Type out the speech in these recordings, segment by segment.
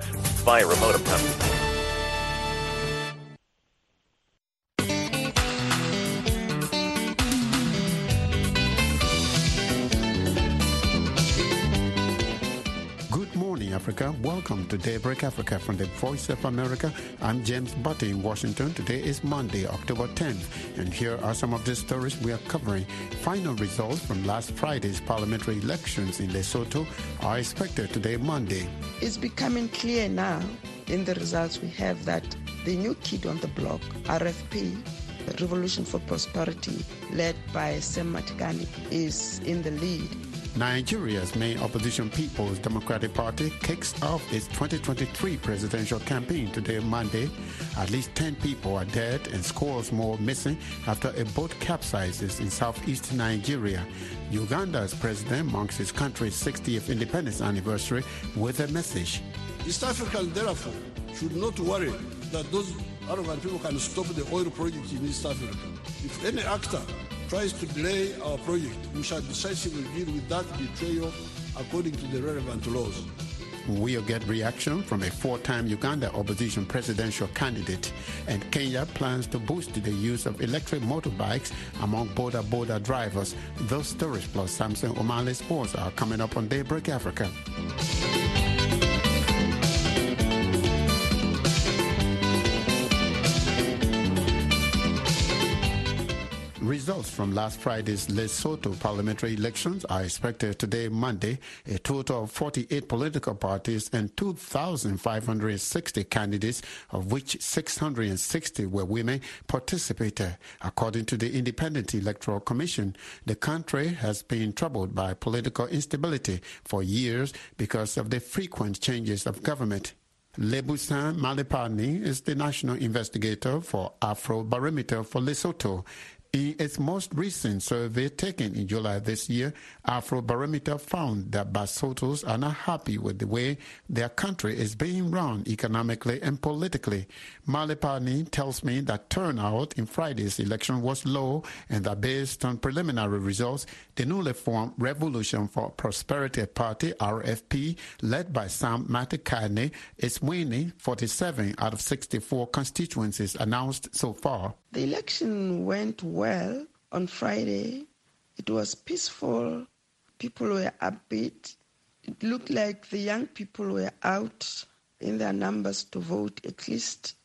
office via remote approach. Africa. Welcome to Daybreak Africa from the Voice of America. I'm James Butty in Washington. Today is Monday, October 10th, and here are some of the stories we are covering. Final results from last Friday's parliamentary elections in Lesotho are expected today, Monday. It's becoming clear now in the results we have that the new kid on the block, RFP, Revolution for Prosperity, led by Sam Matekane, is in the lead Nigeria's main opposition People's Democratic Party kicks off its 2023 presidential campaign today, Monday. At least 10 people are dead and scores more missing after a boat capsizes in southeast Nigeria. Uganda's president marks his country's 60th independence anniversary with a message. East Africans, therefore, should not worry that those arrogant people can stop the oil project in East Africa. If any actor tries to delay our project, we shall decisively deal with that betrayal according to the relevant laws. We'll get reaction from a four-time Uganda opposition presidential candidate. And Kenya plans to boost the use of electric motorbikes among boda boda drivers. Those stories plus Samson Omale Sports are coming up on Daybreak Africa. Results from last Friday's Lesotho parliamentary elections are expected today, Monday. A total of 48 political parties and 2,560 candidates, of which 660 were women, participated. According to the Independent Electoral Commission, the country has been troubled by political instability for years because of the frequent changes of government. Libuseng Malephane is the national investigator for Afrobarometer for Lesotho. In its most recent survey taken in July this year, Afrobarometer found that Basotos are not happy with the way their country is being run economically and politically. Malephane tells me that turnout in Friday's election was low and that based on preliminary results, the newly formed Revolution for Prosperity Party, RFP, led by Sam Matekane, is winning 47 out of 64 constituencies announced so far. The election went well on Friday. It was peaceful. People were upbeat. It looked like the young people were out in their numbers to vote, at least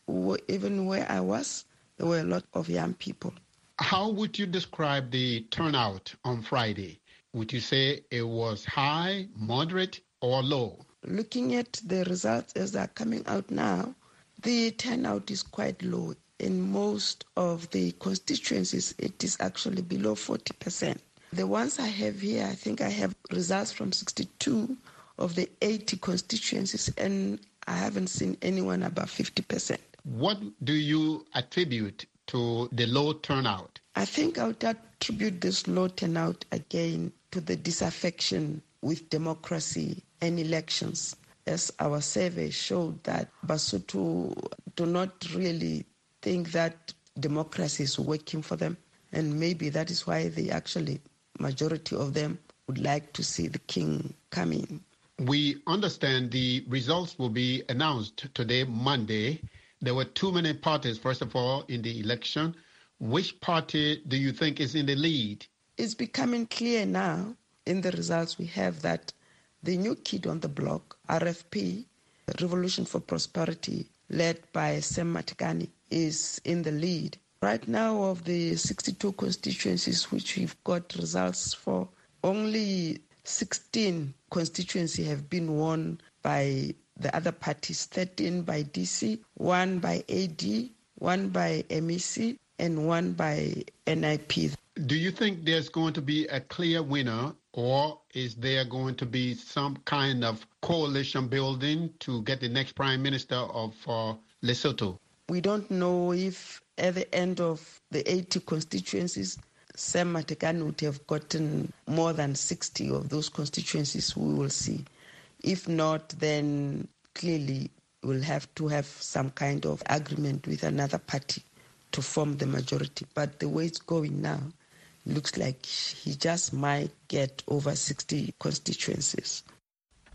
even where I was, there were a lot of young people. How would you describe the turnout on Friday? Would you say it was high, moderate, or low? Looking at the results as they're coming out now, the turnout is quite low in most of the constituencies, it is actually below 40%. The ones I have here, I think I have results from 62 of the 80 constituencies, and I haven't seen anyone above 50%. What do you attribute to the low turnout? I think I would attribute this low turnout again to the disaffection with democracy and elections. As our survey showed that Basotho do not really think that democracy is working for them. And maybe that is why they actually, majority of them, would like to see the king come in. We understand the results will be announced today, Monday. There were too many parties, first of all, in the election. Which party do you think is in the lead? It's becoming clear now in the results we have that the new kid on the block, RFP, Revolution for Prosperity, led by Sam Matekane, is in the lead. Right now, of the 62 constituencies which we've got results for, only 16 constituencies have been won by the other parties 13 by DC, one by AD, one by MEC, and one by NIP. Do you think there's going to be a clear winner, or is there going to be some kind of coalition building to get the next prime minister of uh, Lesotho? We don't know if at the end of the 80 constituencies, Sam Matekane would have gotten more than 60 of those constituencies. We will see. If not, then clearly we'll have to have some kind of agreement with another party to form the majority. But the way it's going now, looks like he just might get over 60 constituencies.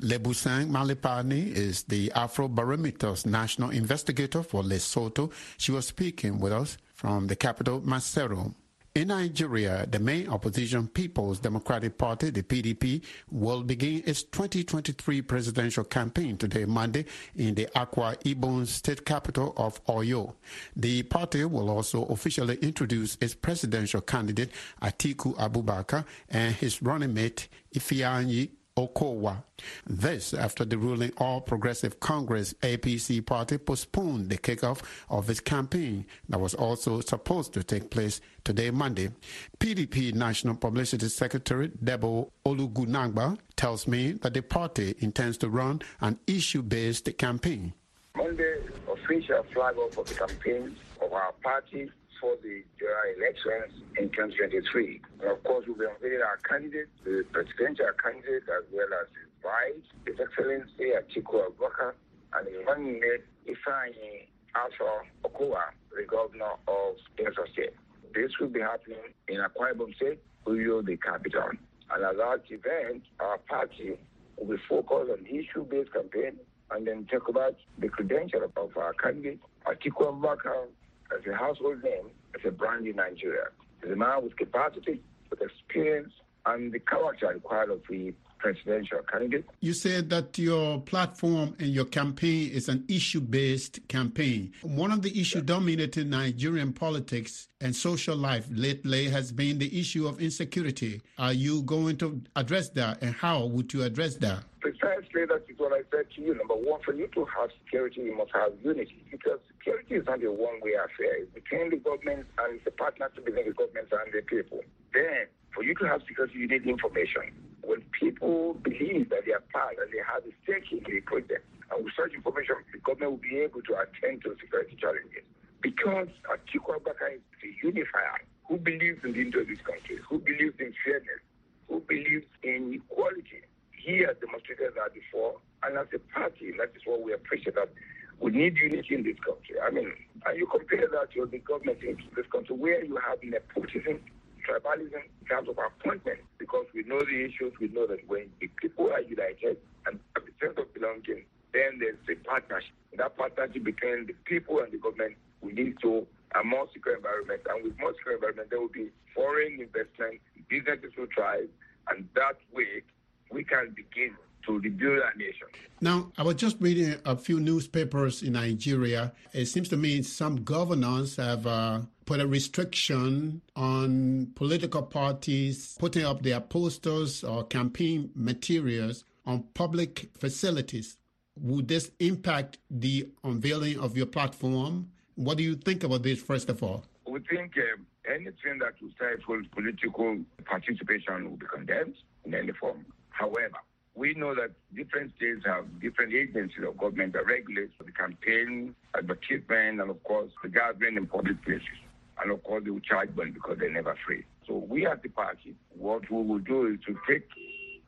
Libuseng Malephane is the Afrobarometer's national investigator for Lesotho. She was speaking with us from the capital, Maseru. In Nigeria, the main opposition People's Democratic Party, the PDP, will begin its 2023 presidential campaign today, Monday, in the Akwa Ibom state capital of Uyo. The party will also officially introduce its presidential candidate, Atiku Abubakar, and his running mate, Ifeanyi Okowa. This after the ruling All Progressive Congress APC party postponed the kickoff of its campaign that was also supposed to take place today, Monday. PDP National Publicity Secretary Debo Ologunagba tells me that the party intends to run an issue-based campaign. Monday, official flag off of the campaign of our party for the general elections in 2023. And of course, we'll be our candidate, the presidential candidate, as well as his vice, His Excellency Atiku Abubakar, and his running mate, Ifeanyi Alpha Okowa, the governor of Delta State. This will be happening in Akwa Ibom State, Uyo, the capital. And at that event, our party will be focused on issue-based campaign and then talk about the credential of our candidate, Atiku Abubakar, as a household name, as a brand in Nigeria. He's a man with capacity, with experience, and the character required of the presidential candidate. You said that your platform and your campaign is an issue based campaign. One of the issues yeah. dominating Nigerian politics and social life lately has been the issue of insecurity. Are you going to address that, and how would you address that? Precisely, that is what I said to you. Number one, for you to have security, you must have unity because security is not a one way affair. It's between the government and the partnership between the government and the people. Then, for you to have security, you need information. When people believe that they are part and they have a stake in the project, and with such information, the government will be able to attend to security challenges. Because Atiku Abubakar is a unifier who believes in the interest of this country, who believes in fairness, who believes in equality. He has demonstrated that before, and as a party, that is what we appreciate that we need unity in this country. I mean, and you compare that to the government in this country where you have nepotism, tribalism in terms of appointment, because we know the issues, we know that when the people are united and have a sense of belonging, then there's a partnership. That partnership between the people and the government will lead to a more secure environment. And with more secure environment, there will be foreign investment, businesses will thrive, and that way we can begin to rebuild our nation. Now, I was just reading a few newspapers in Nigeria. It seems to me some governors have uh, put a restriction on political parties putting up their posters or campaign materials on public facilities. Would this impact the unveiling of your platform? What do you think about this, first of all? We think um, anything that will stifle political participation will be condemned in any form. However, we know that different states have different agencies of government that regulate the campaign, advertisement, and of course the gathering in public places. And of course they will charge them because they're never free. So we as the party, what we will do is to take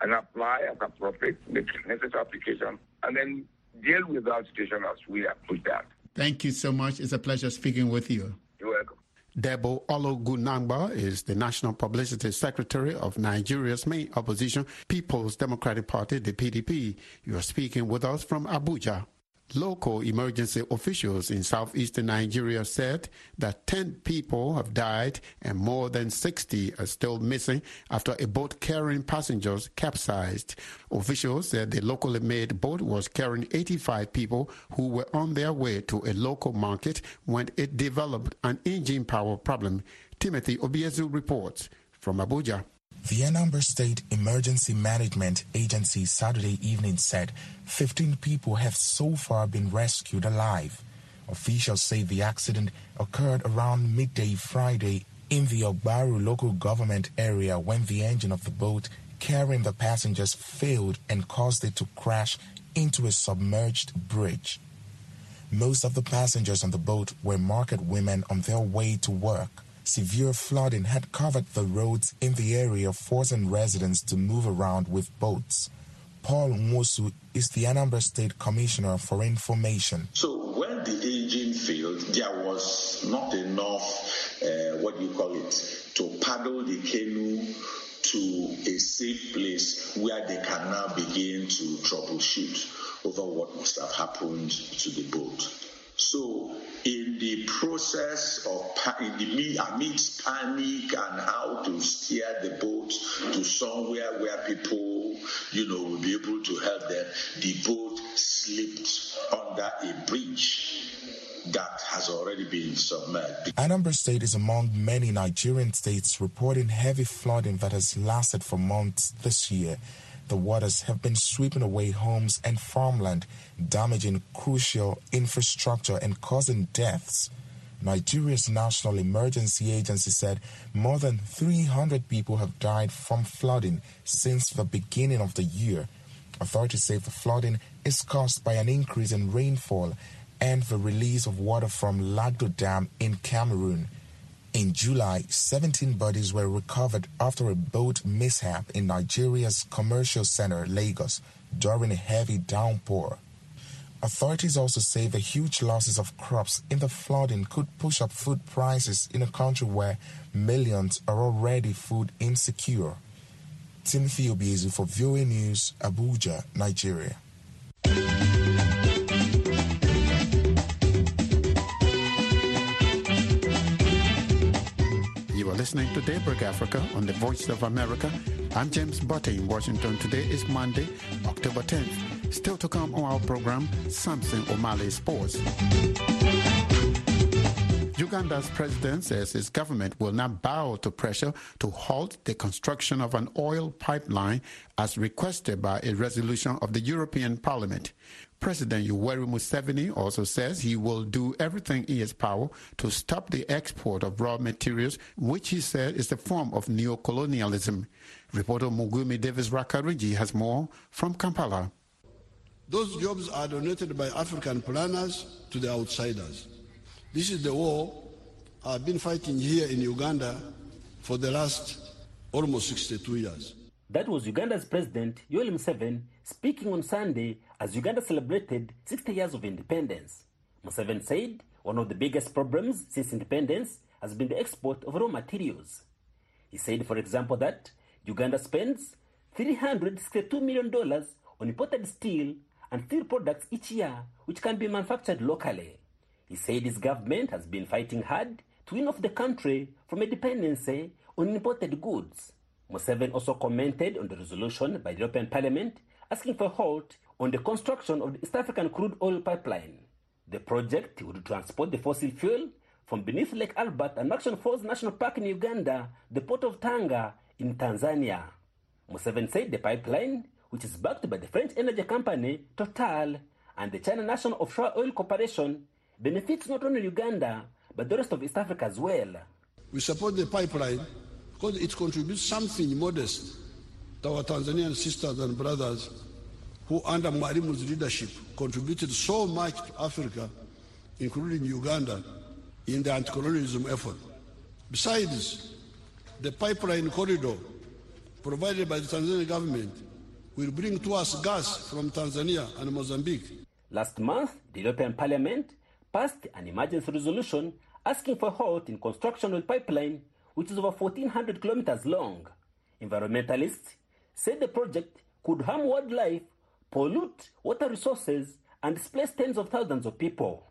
and apply as appropriate, make necessary application, and then deal with that situation as we approach that. Thank you so much. It's a pleasure speaking with you. You're welcome. Debo Ologunagba is the National Publicity Secretary of Nigeria's main opposition, People's Democratic Party, the PDP. You are speaking with us from Abuja. Local emergency officials in southeastern Nigeria said that 10 people have died and more than 60 are still missing after a boat carrying passengers capsized. Officials said the locally made boat was carrying 85 people who were on their way to a local market when it developed an engine power problem. Timothy Obiezu reports from Abuja. The Anambra State Emergency Management Agency Saturday evening said 15 people have so far been rescued alive. Officials say the accident occurred around midday Friday in the Ogbaru local government area when the engine of the boat carrying the passengers failed and caused it to crash into a submerged bridge. Most of the passengers on the boat were market women on their way to work. Severe flooding had covered the roads in the area, forcing residents to move around with boats. Paul Nwosu is the Anambra State Commissioner for Information. So when the engine failed, there was not enough, uh, what do you call it, to paddle the canoe to a safe place where they can now begin to troubleshoot over what must have happened to the boat. So, in the process of in the amidst panic and how to steer the boat to somewhere where people, you know, will be able to help them, the boat slipped under a bridge that has already been submerged. Anambra State is among many Nigerian states reporting heavy flooding that has lasted for months this year. The waters have been sweeping away homes and farmland, damaging crucial infrastructure and causing deaths. Nigeria's National Emergency Agency said more than 300 people have died from flooding since the beginning of the year. Authorities say the flooding is caused by an increase in rainfall and the release of water from Lagdo Dam in Cameroon. In July, 17 bodies were recovered after a boat mishap in Nigeria's commercial center, Lagos, during a heavy downpour. Authorities also say the huge losses of crops in the flooding could push up food prices in a country where millions are already food insecure. Timothy Obiezu for VOA News, Abuja, Nigeria. Listening to Daybreak Africa on the Voice of America. I'm James Butty in Washington. Today is Monday, October 10th. Still to come on our program, Samson Omale Sports. Uganda's president says his government will not bow to pressure to halt the construction of an oil pipeline as requested by a resolution of the European Parliament. President Yoweri Museveni also says he will do everything in his power to stop the export of raw materials, which he said is a form of neocolonialism. Reporter Mugume Davis Rwakaringi has more from Kampala. Those jobs are donated by African planners to the outsiders. This is the war I've been fighting here in Uganda for the last almost 62 years. That was Uganda's President Yoweri Museveni speaking on Sunday as Uganda celebrated 60 years of independence. Museveni said one of the biggest problems since independence has been the export of raw materials. He said, for example, that Uganda spends $362 million on imported steel and steel products each year, which can be manufactured locally. He said his government has been fighting hard to win off the country from a dependency on imported goods. Museveni also commented on the resolution by the European Parliament asking for a halt on the construction of the East African crude oil pipeline. The project would transport the fossil fuel from beneath Lake Albert and Action Falls National Park in Uganda, the port of Tanga in Tanzania. Museveni said the pipeline, which is backed by the French energy company Total and the China National Offshore Oil Corporation, benefits not only Uganda but the rest of East Africa as well. We support the pipeline because it contributes something modest to our Tanzanian sisters and brothers who, under Mwalimu's leadership, contributed so much to Africa, including Uganda, in the anti-colonialism effort. Besides, the pipeline corridor provided by the Tanzanian government will bring to us gas from Tanzania and Mozambique. Last month, the European Parliament passed an emergency resolution asking for a halt in construction of the pipeline, which is over 1,400 kilometers long. Environmentalists said the project could harm wildlife, pollute water resources, and displace tens of thousands of people.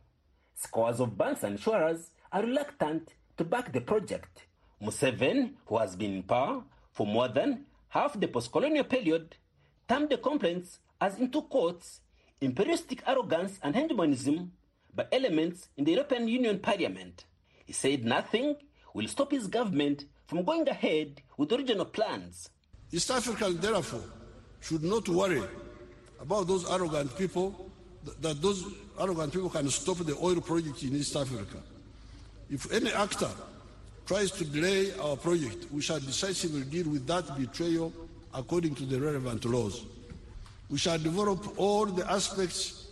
Scores of banks and insurers are reluctant to back the project. Museveni, who has been in power for more than half the post-colonial period, termed the complaints as, into quotes, imperialistic arrogance and hegemonism by elements in the European Union Parliament. He said nothing will stop his government from going ahead with original plans. East Africans, therefore, should not worry about those arrogant people, that those arrogant people can stop the oil project in East Africa. If any actor tries to delay our project, we shall decisively deal with that betrayal according to the relevant laws. We shall develop all the aspects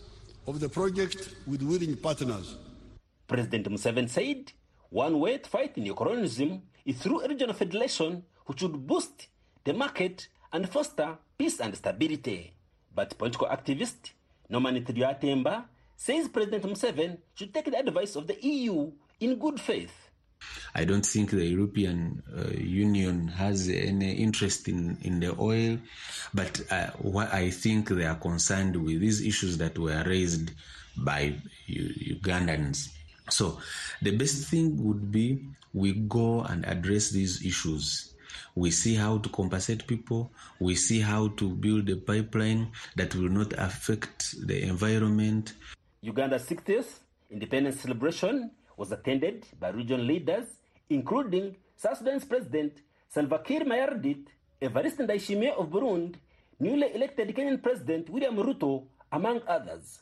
of the project with willing partners. President Museveni said one way to fight neocolonialism is through a regional federation which would boost the market and foster peace and stability. But political activist Norman Triatemba says President Museveni should take the advice of the EU in good faith. I don't think the European uh, Union has any interest in, in the oil, but uh, what I think they are concerned with these issues that were raised by U- Ugandans. So the best thing would be we go and address these issues. We see how to compensate people. We see how to build a pipeline that will not affect the environment. Uganda's 60th independence celebration was attended by regional leaders, including South Sudan's President Salva Kiir Mayardit, Evariste Ndayishimiye of Burundi, newly elected Kenyan President William Ruto, among others.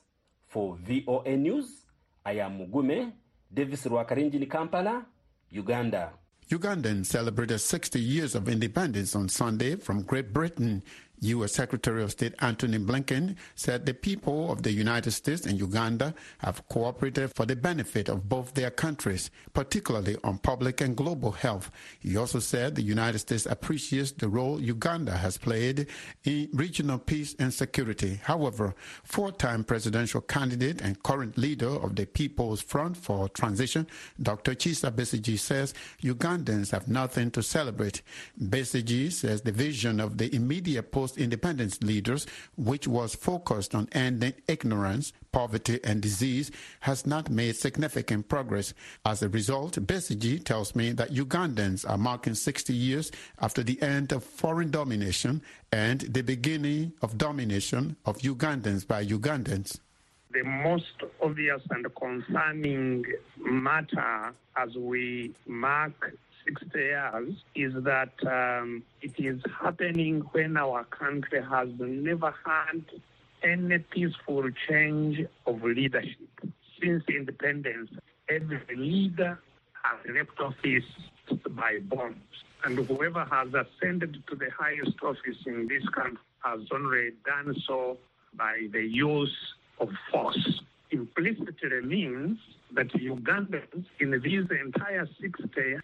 For VOA News, I am Mugume Davis Rwakaringi, Kampala, Uganda. Ugandans celebrated 60 years of independence on Sunday from Great Britain. U.S. Secretary of State Antony Blinken said the people of the United States and Uganda have cooperated for the benefit of both their countries, particularly on public and global health. He also said the United States appreciates the role Uganda has played in regional peace and security. However, four-time presidential candidate and current leader of the People's Front for Transition, Dr. Kizza Besigye says Ugandans have nothing to celebrate. Besigye says the vision of the immediate post independence leaders, which was focused on ending ignorance, poverty, and disease, has not made significant progress. As a result, Besigye tells me that Ugandans are marking 60 years after the end of foreign domination and the beginning of domination of Ugandans by Ugandans. The most obvious and concerning matter as we mark 60 years is that um, it is happening when our country has never had any peaceful change of leadership. Since independence, every leader has left office by bombs. And whoever has ascended to the highest office in this country has only done so by the use of force. Implicitly means that Ugandans in these entire 60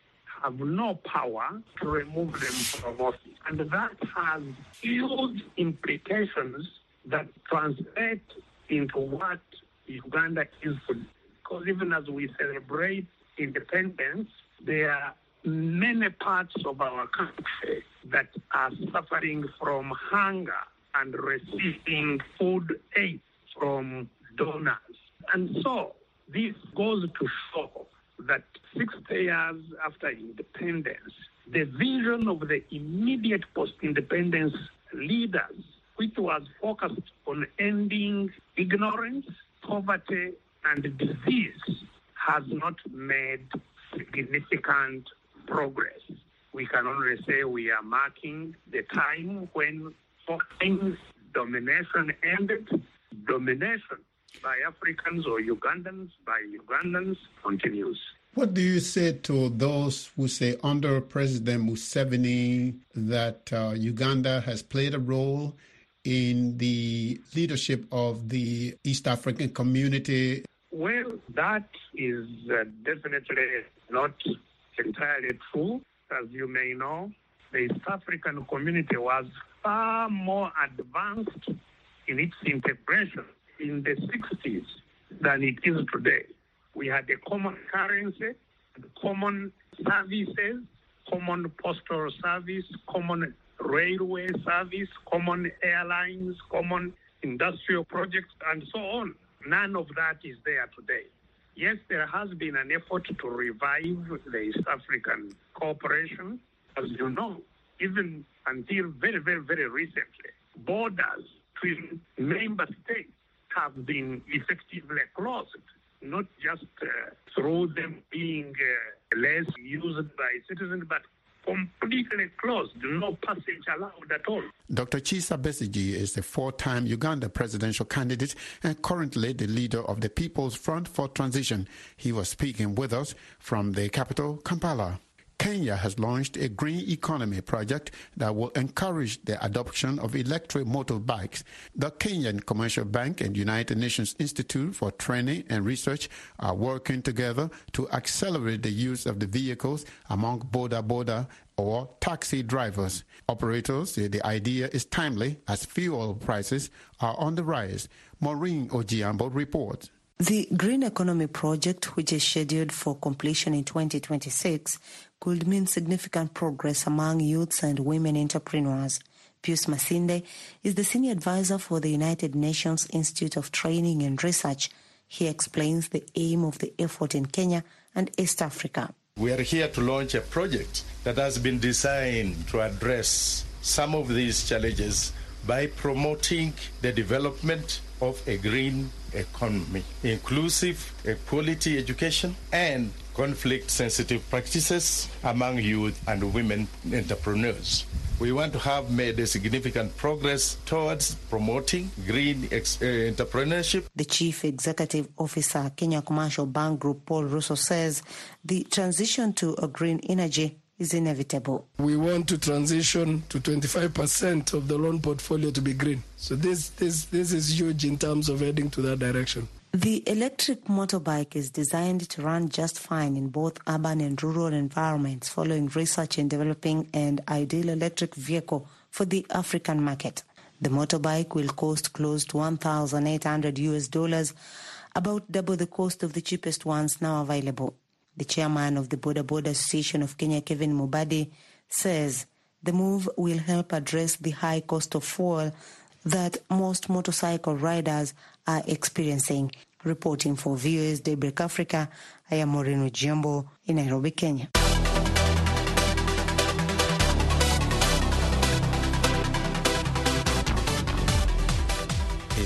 have no power to remove them from office. And that has huge implications that translate into what Uganda is for. Because even as we celebrate independence, there are many parts of our country that are suffering from hunger and receiving food aid from donors. And so this goes to show that six years after independence, the vision of the immediate post independence leaders, which was focused on ending ignorance, poverty, and disease, has not made significant progress. We can only say we are marking the time when foreign domination ended. Domination by Africans or Ugandans by Ugandans continues. What do you say to those who say under President Museveni that uh, Uganda has played a role in the leadership of the East African community? Well, that is uh, definitely not entirely true. As you may know, the East African community was far more advanced in its integration in the 60s than it is today. We had a common currency, common services, common postal service, common railway service, common airlines, common industrial projects, and so on. None of that is there today. Yes, there has been an effort to revive the East African cooperation. As you know, even until very, very, very recently, borders between member states have been effectively closed, not just uh, through them being uh, less used by citizens, but completely closed, no passage allowed at all. Dr. Kizza Besigye is the four-time Uganda presidential candidate and currently the leader of the People's Front for Transition. He was speaking with us from the capital, Kampala. Kenya has launched a green economy project that will encourage the adoption of electric motorbikes. The Kenyan Commercial Bank and United Nations Institute for Training and Research are working together to accelerate the use of the vehicles among boda boda or taxi drivers. Operators say the idea is timely as fuel prices are on the rise. Maureen Ojiambo reports. The Green Economy Project, which is scheduled for completion in 2026, could mean significant progress among youths and women entrepreneurs. Pius Masinde is the senior advisor for the United Nations Institute of Training and Research. He explains the aim of the effort in Kenya and East Africa. We are here to launch a project that has been designed to address some of these challenges by promoting the development of a green economy, inclusive equality education, and conflict sensitive practices among youth and women entrepreneurs. We want to have made a significant progress towards promoting green ex- uh, entrepreneurship. The Chief Executive Officer, Kenya Commercial Bank Group, Paul Russo, says the transition to a green energy is inevitable. We want to transition to 25% of the loan portfolio to be green. So this, this, this is huge in terms of heading to that direction. The electric motorbike is designed to run just fine in both urban and rural environments following research in developing an ideal electric vehicle for the African market. The motorbike will cost close to 1,800 US dollars, about double the cost of the cheapest ones now available. The chairman of the Boda Boda Association of Kenya, Kevin Mubadi, says the move will help address the high cost of fuel that most motorcycle riders are experiencing. Reporting for VOA's Daybreak Africa, I am Maureen Ojiambo in Nairobi, Kenya.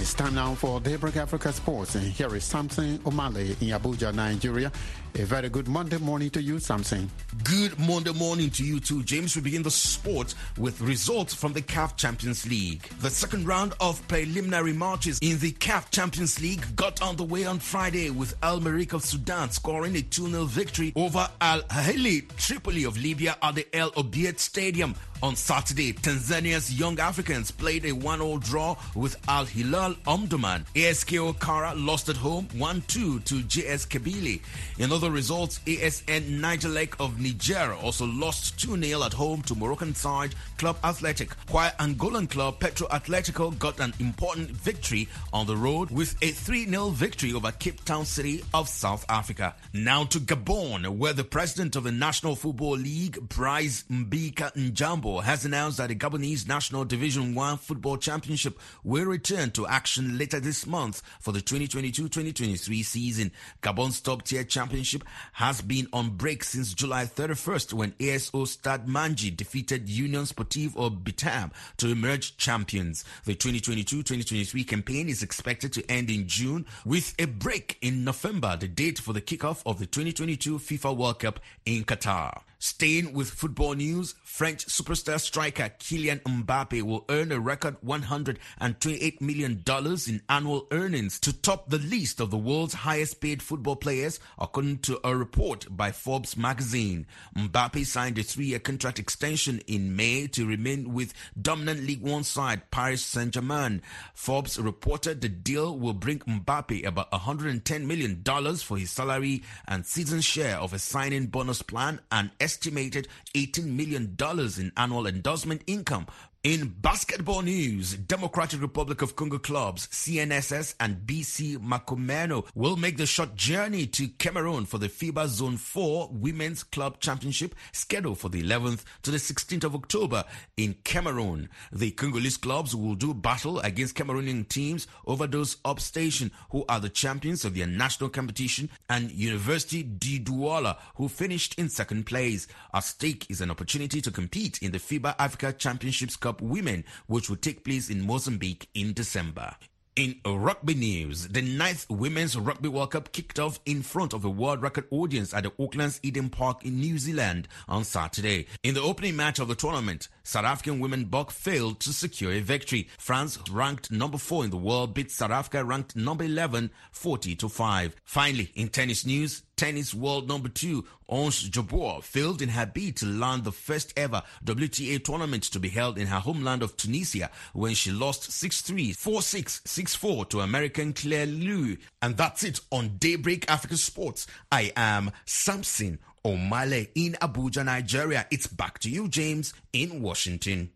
It's time now for Daybreak Africa Sports, and here is Samson Omale in Abuja, Nigeria. A very good Monday morning to you, Samson. Good Monday morning to you too, James. We begin the sport with results from the CAF Champions League. The second round of preliminary matches in the CAF Champions League got underway on Friday with Al Merrikh of Sudan scoring a 2-0 victory over Al Ahly Tripoli of Libya at the El Obeid Stadium. On Saturday, Tanzania's Young Africans played a 1-0 draw with Al Hilal Omdurman. ASKO Kara lost at home 1-2 to JS Kabylie. In other results, ASN Nigelec of Niger also lost 2-0 at home to Moroccan side Club Athletic, while Angolan club Petro Atletico got an important victory on the road with a 3-0 victory over Cape Town City of South Africa. Now to Gabon, where the president of the National Football League, Bryce Mbika Njambo, has announced that the Gabonese National Division 1 Football Championship will return to action later this month for the 2022-2023 season. Gabon's top-tier championship has been on break since July 31st when ASO Stade Mandji defeated Union Sportive of Bitam to emerge champions. The 2022-2023 campaign is expected to end in June with a break in November, the date for the kickoff of the 2022 FIFA World Cup in Qatar. Staying with football news, French superstar striker Kylian Mbappe will earn a record $128 million in annual earnings to top the list of the world's highest paid football players, according to a report by Forbes magazine. Mbappe signed a three-year contract extension in May to remain with dominant League One side Paris Saint-Germain. Forbes reported the deal will bring Mbappe about $110 million for his salary and season share of a signing bonus plan and estimated $18 million in annual endorsement income. In basketball news, Democratic Republic of Congo clubs CNSS and BC Makomeno will make the short journey to Cameroon for the FIBA Zone 4 Women's Club Championship scheduled for the 11th to the 16th of October in Cameroon. The Congolese clubs will do battle against Cameroonian teams Overdose Up Station who are the champions of their national competition and University di Douala who finished in second place. At stake is an opportunity to compete in the FIBA Africa Championships Cup Women, which will take place in Mozambique in December. In rugby news, the ninth Women's Rugby World Cup kicked off in front of a world record audience at the Auckland's Eden Park in New Zealand on Saturday. In the opening match of the tournament, South African women Buck failed to secure a victory. France, ranked number 4 in the world, beat South Africa, ranked number 11, 40 to 5. Finally, in tennis news, tennis world number 2, Ons Jabeur, failed in her bid to land the first ever WTA tournament to be held in her homeland of Tunisia when she lost 6-3, 4-6, 6-4 to American Claire Liu. And that's it on Daybreak Africa Sports. I am Samson Omale in Abuja, Nigeria. It's back to you, James, in Washington.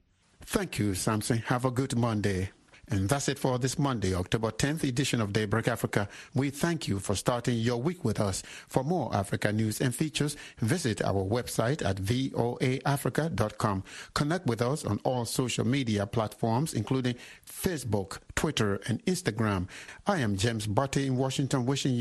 Thank you, Samson. Have a good Monday. And that's it for this Monday, October 10th edition of Daybreak Africa. We thank you for starting your week with us. For more Africa news and features, visit our website at voaafrica.com. Connect with us on all social media platforms, including Facebook, Twitter, and Instagram. I am James Butty in Washington, wishing you